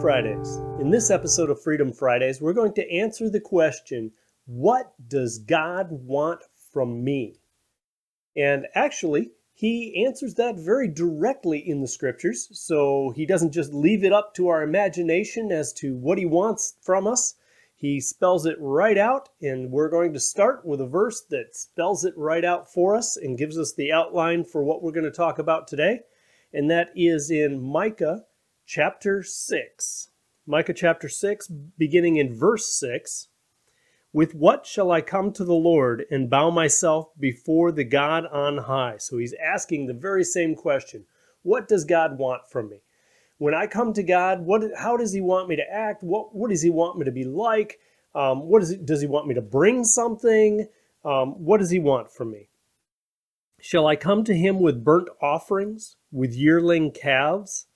Fridays. In this episode of Freedom Fridays, we're going to answer the question What does God want from me? And actually, he answers that very directly in the scriptures. So he doesn't just leave it up to our imagination as to what he wants from us. He spells it right out, and we're going to start with a verse that spells it right out for us and gives us the outline for what we're going to talk about today. And that is in Micah chapter 6. Micah chapter 6, beginning in verse 6. With what shall I come to the Lord and bow myself before the God on high? So he's asking the very same question What does God want from me? When I come to God, what, how does he want me to act? What, what does he want me to be like? Um, what is it, does he want me to bring something? Um, what does he want from me? Shall I come to him with burnt offerings, with yearling calves?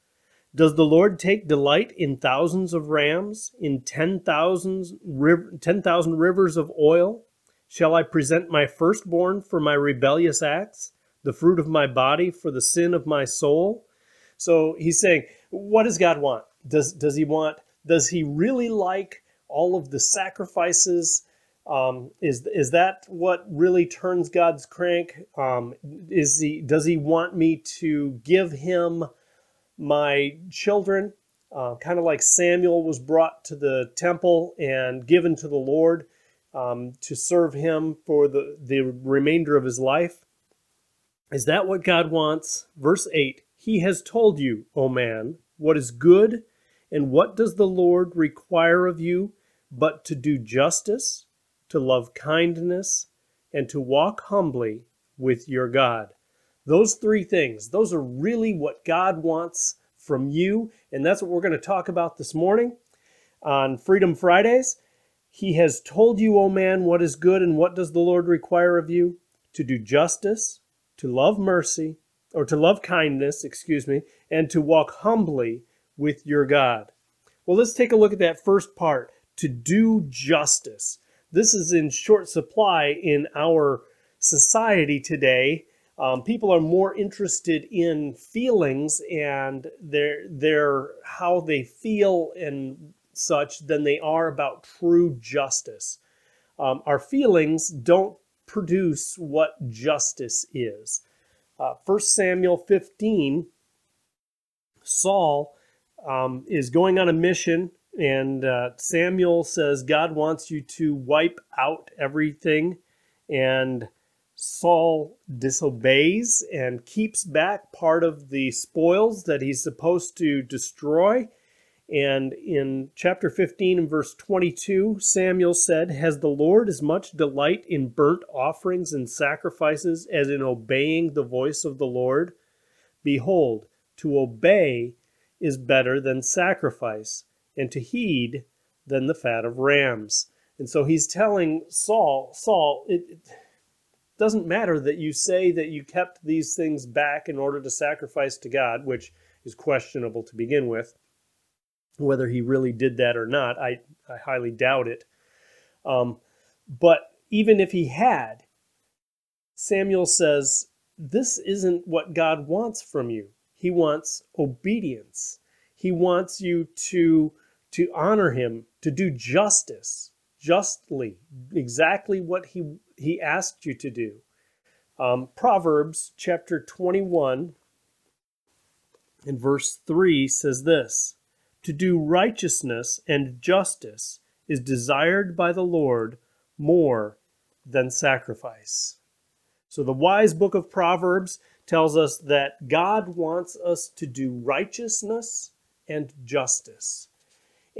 Does the Lord take delight in thousands of rams, in 10,000 10, rivers of oil? Shall I present my firstborn for my rebellious acts, the fruit of my body for the sin of my soul? So he's saying, what does God want? Does, does he want, does he really like all of the sacrifices? Um, is is that what really turns God's crank? Um, is he does he want me to give him my children, uh, kind of like Samuel was brought to the temple and given to the Lord um, to serve him for the, the remainder of his life. Is that what God wants? Verse 8 He has told you, O man, what is good, and what does the Lord require of you but to do justice, to love kindness, and to walk humbly with your God. Those three things, those are really what God wants from you. And that's what we're going to talk about this morning on Freedom Fridays. He has told you, O man, what is good and what does the Lord require of you? To do justice, to love mercy, or to love kindness, excuse me, and to walk humbly with your God. Well, let's take a look at that first part to do justice. This is in short supply in our society today um, people are more interested in feelings and their their how they feel and such than they are about true justice. Um, our feelings don't produce what justice is. Uh, 1 Samuel 15, Saul um, is going on a mission, and uh, Samuel says God wants you to wipe out everything. And Saul disobeys and keeps back part of the spoils that he's supposed to destroy. And in chapter 15 and verse 22, Samuel said, Has the Lord as much delight in burnt offerings and sacrifices as in obeying the voice of the Lord? Behold, to obey is better than sacrifice, and to heed than the fat of rams. And so he's telling Saul, Saul, it, it doesn't matter that you say that you kept these things back in order to sacrifice to God, which is questionable to begin with. Whether he really did that or not, I, I highly doubt it. Um, but even if he had, Samuel says, This isn't what God wants from you. He wants obedience. He wants you to, to honor him, to do justice, justly, exactly what he he asked you to do. Um, Proverbs chapter 21 and verse 3 says this To do righteousness and justice is desired by the Lord more than sacrifice. So the wise book of Proverbs tells us that God wants us to do righteousness and justice.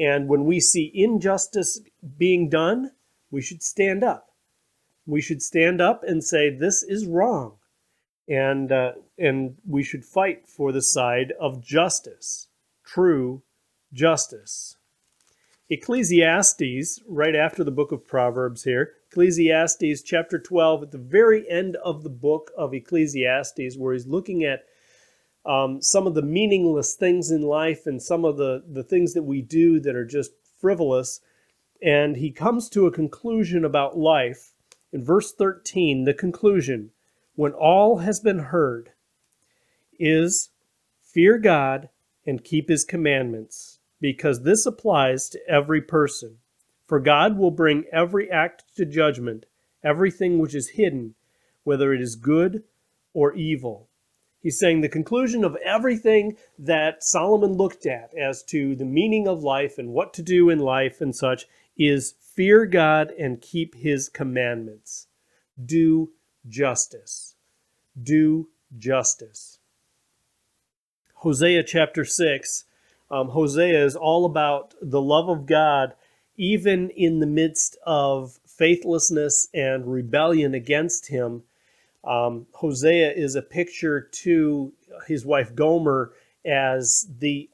And when we see injustice being done, we should stand up we should stand up and say this is wrong, and uh, and we should fight for the side of justice, true justice. Ecclesiastes, right after the book of Proverbs here, Ecclesiastes chapter 12, at the very end of the book of Ecclesiastes, where he's looking at um, some of the meaningless things in life and some of the, the things that we do that are just frivolous. And he comes to a conclusion about life in verse 13, the conclusion, when all has been heard, is fear God and keep his commandments, because this applies to every person. For God will bring every act to judgment, everything which is hidden, whether it is good or evil. He's saying the conclusion of everything that Solomon looked at as to the meaning of life and what to do in life and such is fear God and keep his commandments. Do justice. Do justice. Hosea chapter 6. Um, Hosea is all about the love of God, even in the midst of faithlessness and rebellion against him. Um, Hosea is a picture to his wife Gomer as the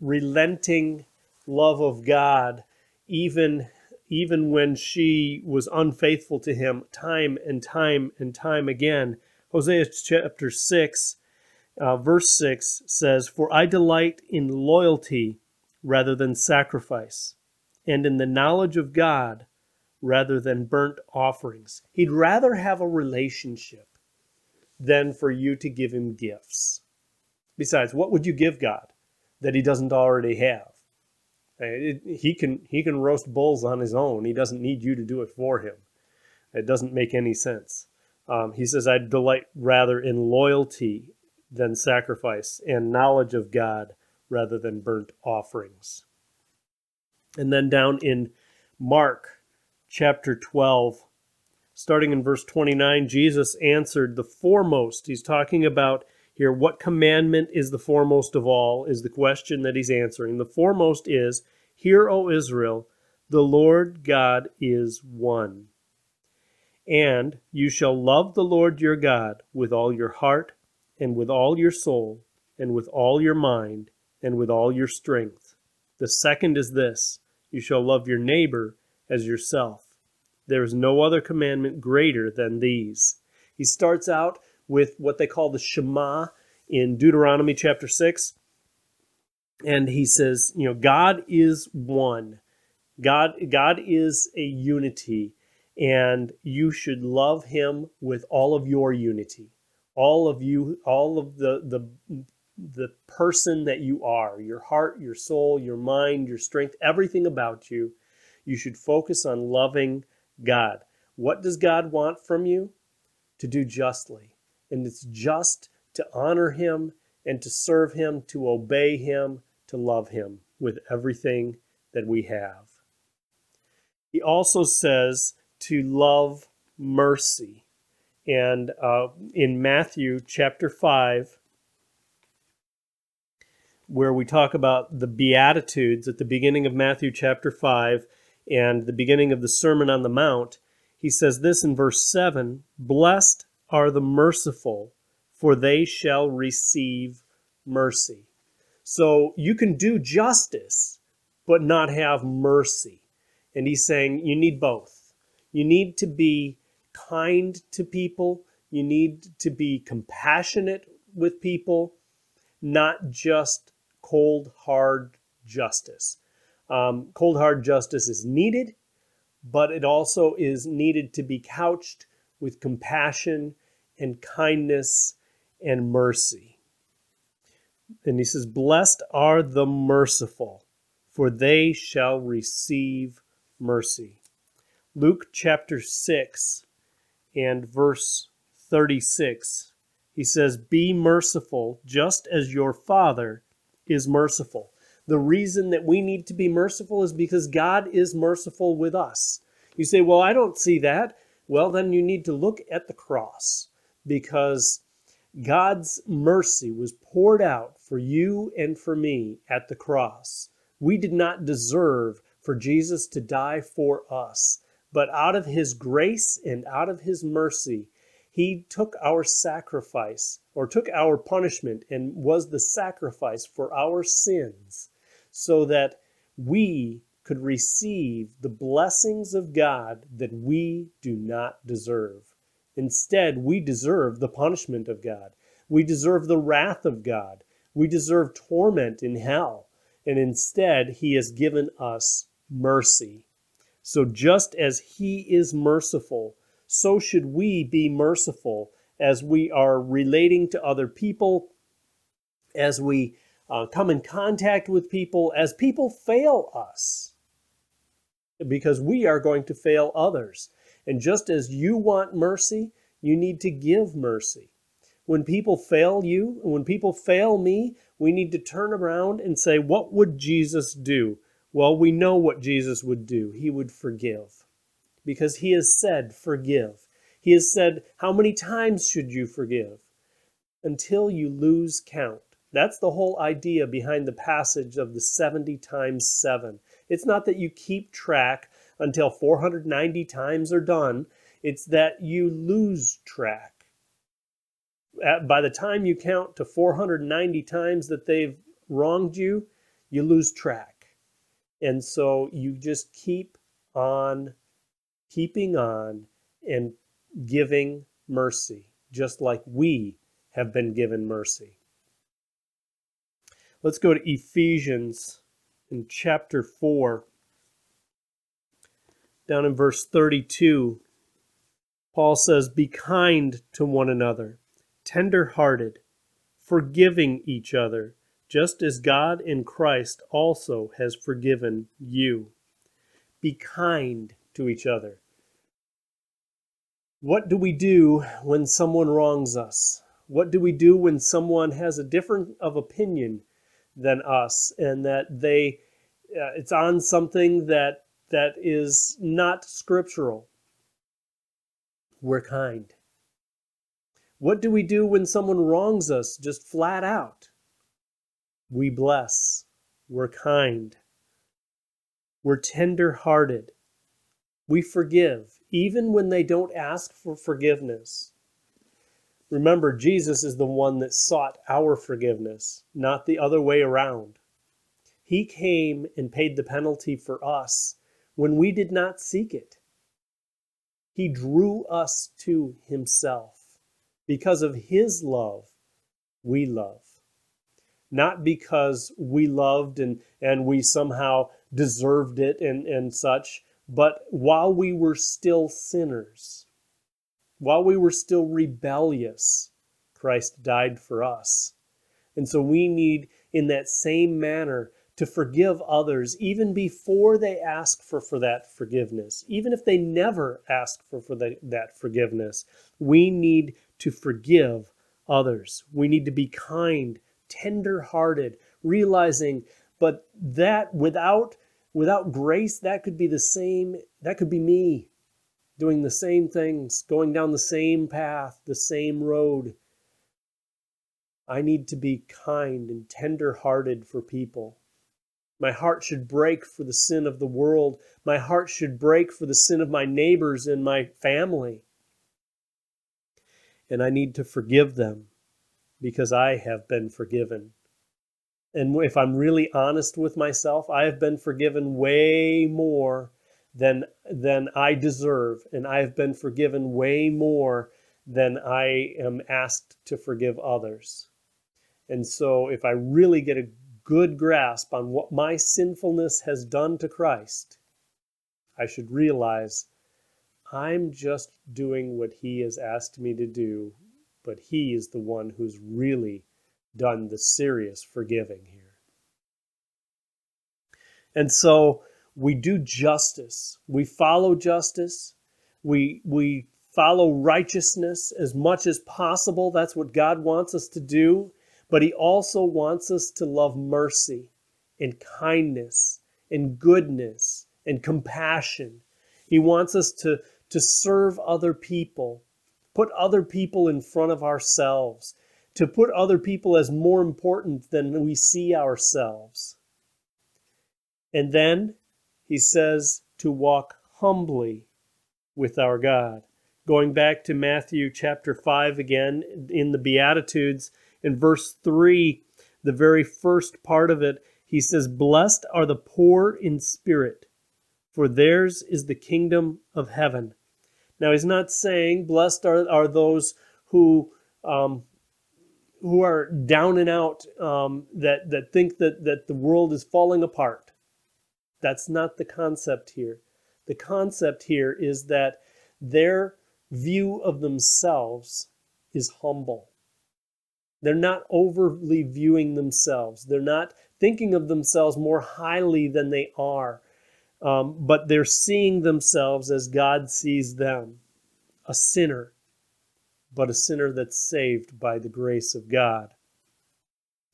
unrelenting love of God, even even when she was unfaithful to him time and time and time again. Hosea chapter 6, uh, verse 6 says, For I delight in loyalty rather than sacrifice, and in the knowledge of God rather than burnt offerings. He'd rather have a relationship than for you to give him gifts. Besides, what would you give God that he doesn't already have? It, he can he can roast bulls on his own. He doesn't need you to do it for him. It doesn't make any sense. Um, he says, "I delight rather in loyalty than sacrifice, and knowledge of God rather than burnt offerings." And then down in Mark chapter 12, starting in verse 29, Jesus answered the foremost. He's talking about here what commandment is the foremost of all, is the question that he's answering. The foremost is, Hear, O Israel, the Lord God is one. And you shall love the Lord your God with all your heart, and with all your soul, and with all your mind, and with all your strength. The second is this you shall love your neighbor as yourself. There is no other commandment greater than these. He starts out with what they call the Shema in Deuteronomy chapter 6. And he says, you know, God is one. God God is a unity and you should love him with all of your unity. All of you all of the the the person that you are, your heart, your soul, your mind, your strength, everything about you. You should focus on loving God. What does God want from you? To do justly. And it's just to honor Him and to serve Him, to obey Him, to love Him with everything that we have. He also says to love mercy. And uh, in Matthew chapter 5, where we talk about the Beatitudes at the beginning of Matthew chapter 5, and the beginning of the Sermon on the Mount, he says this in verse 7 Blessed are the merciful, for they shall receive mercy. So you can do justice, but not have mercy. And he's saying you need both. You need to be kind to people, you need to be compassionate with people, not just cold, hard justice. Um, cold hard justice is needed, but it also is needed to be couched with compassion and kindness and mercy. And he says, Blessed are the merciful, for they shall receive mercy. Luke chapter 6 and verse 36, he says, Be merciful just as your Father is merciful. The reason that we need to be merciful is because God is merciful with us. You say, Well, I don't see that. Well, then you need to look at the cross because God's mercy was poured out for you and for me at the cross. We did not deserve for Jesus to die for us, but out of his grace and out of his mercy, he took our sacrifice or took our punishment and was the sacrifice for our sins so that we could receive the blessings of God that we do not deserve. Instead, we deserve the punishment of God. We deserve the wrath of God. We deserve torment in hell. And instead, He has given us mercy. So, just as He is merciful, so should we be merciful as we are relating to other people, as we uh, come in contact with people as people fail us because we are going to fail others. And just as you want mercy, you need to give mercy. When people fail you, and when people fail me, we need to turn around and say, What would Jesus do? Well, we know what Jesus would do. He would forgive because he has said, Forgive. He has said, How many times should you forgive? Until you lose count. That's the whole idea behind the passage of the 70 times 7. It's not that you keep track until 490 times are done, it's that you lose track. At, by the time you count to 490 times that they've wronged you, you lose track. And so you just keep on keeping on and giving mercy, just like we have been given mercy. Let's go to Ephesians in chapter 4. Down in verse 32, Paul says, Be kind to one another, tender hearted, forgiving each other, just as God in Christ also has forgiven you. Be kind to each other. What do we do when someone wrongs us? What do we do when someone has a different of opinion than us and that they uh, it's on something that that is not scriptural? We're kind. What do we do when someone wrongs us just flat out? We bless. We're kind. We're tender hearted. We forgive, even when they don't ask for forgiveness. Remember, Jesus is the one that sought our forgiveness, not the other way around. He came and paid the penalty for us when we did not seek it. He drew us to Himself. Because of His love, we love. Not because we loved and, and we somehow deserved it and, and such, but while we were still sinners, while we were still rebellious, Christ died for us. And so we need, in that same manner, to forgive others even before they ask for, for that forgiveness. Even if they never ask for, for the, that forgiveness, we need to forgive others. We need to be kind, tender hearted, realizing, but that without Without grace, that could be the same, that could be me doing the same things, going down the same path, the same road. I need to be kind and tender hearted for people. My heart should break for the sin of the world. My heart should break for the sin of my neighbors and my family. And I need to forgive them because I have been forgiven. And if I'm really honest with myself, I have been forgiven way more than than I deserve, and I have been forgiven way more than I am asked to forgive others. And so if I really get a good grasp on what my sinfulness has done to Christ, I should realize I'm just doing what he has asked me to do, but he is the one who's really done the serious forgiving here. And so we do justice. We follow justice. We we follow righteousness as much as possible. That's what God wants us to do. But He also wants us to love mercy and kindness and goodness and compassion. He wants us to, to serve other people, put other people in front of ourselves, to put other people as more important than we see ourselves. And then he says to walk humbly with our God. Going back to Matthew chapter 5 again in the Beatitudes, in verse 3, the very first part of it, he says, Blessed are the poor in spirit, for theirs is the kingdom of heaven. Now, he's not saying blessed are, are those who um, who are down and out um, that that think that that the world is falling apart. That's not the concept here. The concept here is that their view of themselves is humble. They're not overly viewing themselves. They're not thinking of themselves more highly than they are, um, but they're seeing themselves as God sees them a sinner, but a sinner that's saved by the grace of God.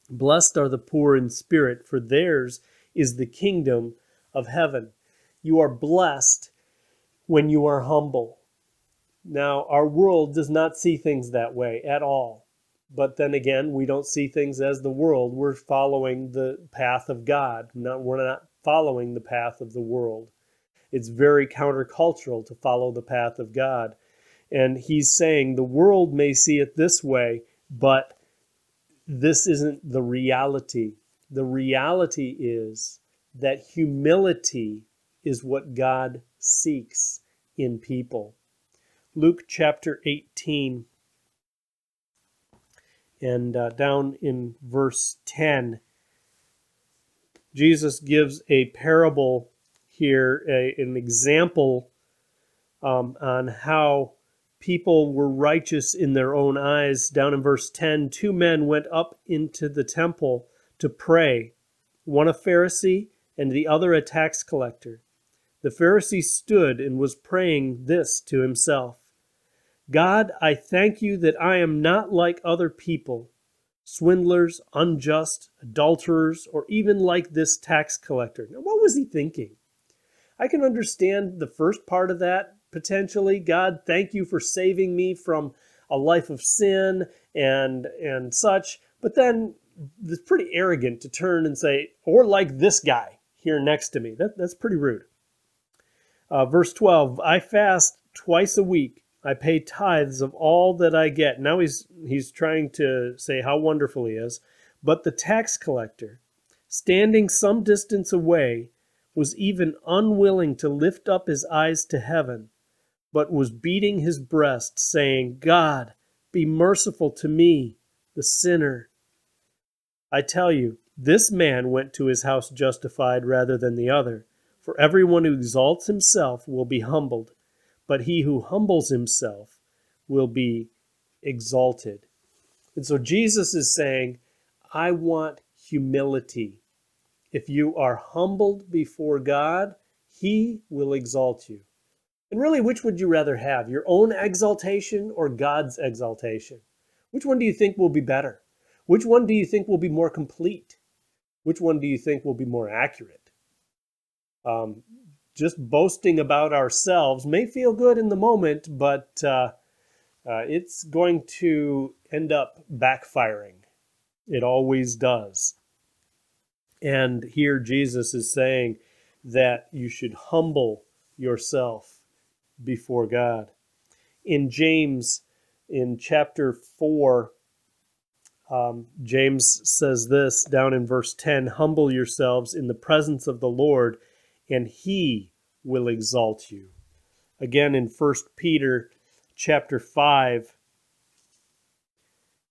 Blessed are the poor in spirit, for theirs is the kingdom of heaven. You are blessed when you are humble. Now, our world does not see things that way at all. But then again, we don't see things as the world. We're following the path of God. Not, we're not following the path of the world. It's very countercultural to follow the path of God. And he's saying the world may see it this way, but this isn't the reality. The reality is that humility is what God seeks in people. Luke chapter 18 and uh, down in verse 10, Jesus gives a parable here, a, an example um, on how people were righteous in their own eyes. Down in verse 10, two men went up into the temple to pray, one a Pharisee and the other a tax collector. The Pharisee stood and was praying this to himself God, I thank you that I am not like other people, swindlers, unjust, adulterers, or even like this tax collector. Now, what was he thinking? I can understand the first part of that potentially. God, thank you for saving me from a life of sin and and such. But then it's pretty arrogant to turn and say, or like this guy here next to me. That, that's pretty rude. Uh, verse 12 I fast twice a week. I pay tithes of all that I get. Now he's he's trying to say how wonderful he is. But the tax collector, standing some distance away, was even unwilling to lift up his eyes to heaven, but was beating his breast, saying, God, be merciful to me, the sinner. I tell you, this man went to his house justified rather than the other. For everyone who exalts himself will be humbled but he who humbles himself will be exalted. And so Jesus is saying, I want humility. If you are humbled before God, he will exalt you. And really, which would you rather have, your own exaltation or God's exaltation? Which one do you think will be better? Which one do you think will be more complete? Which one do you think will be more accurate? Um, just boasting about ourselves may feel good in the moment, but uh, uh, it's going to end up backfiring. It always does. And here Jesus is saying that you should humble yourself before God. In James, in chapter 4, um, James says this down in verse 10 Humble yourselves in the presence of the Lord and he will exalt you. Again in 1 Peter chapter 5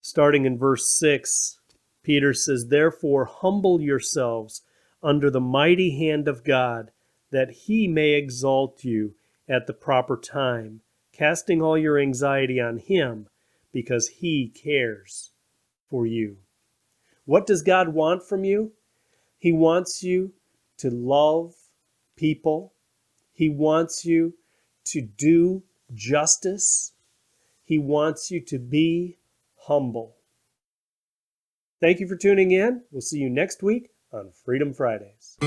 starting in verse 6, Peter says, "Therefore humble yourselves under the mighty hand of God, that he may exalt you at the proper time, casting all your anxiety on him, because he cares for you." What does God want from you? He wants you to love people. He wants you to do justice. He wants you to be humble. Thank you for tuning in. We'll see you next week on Freedom Fridays.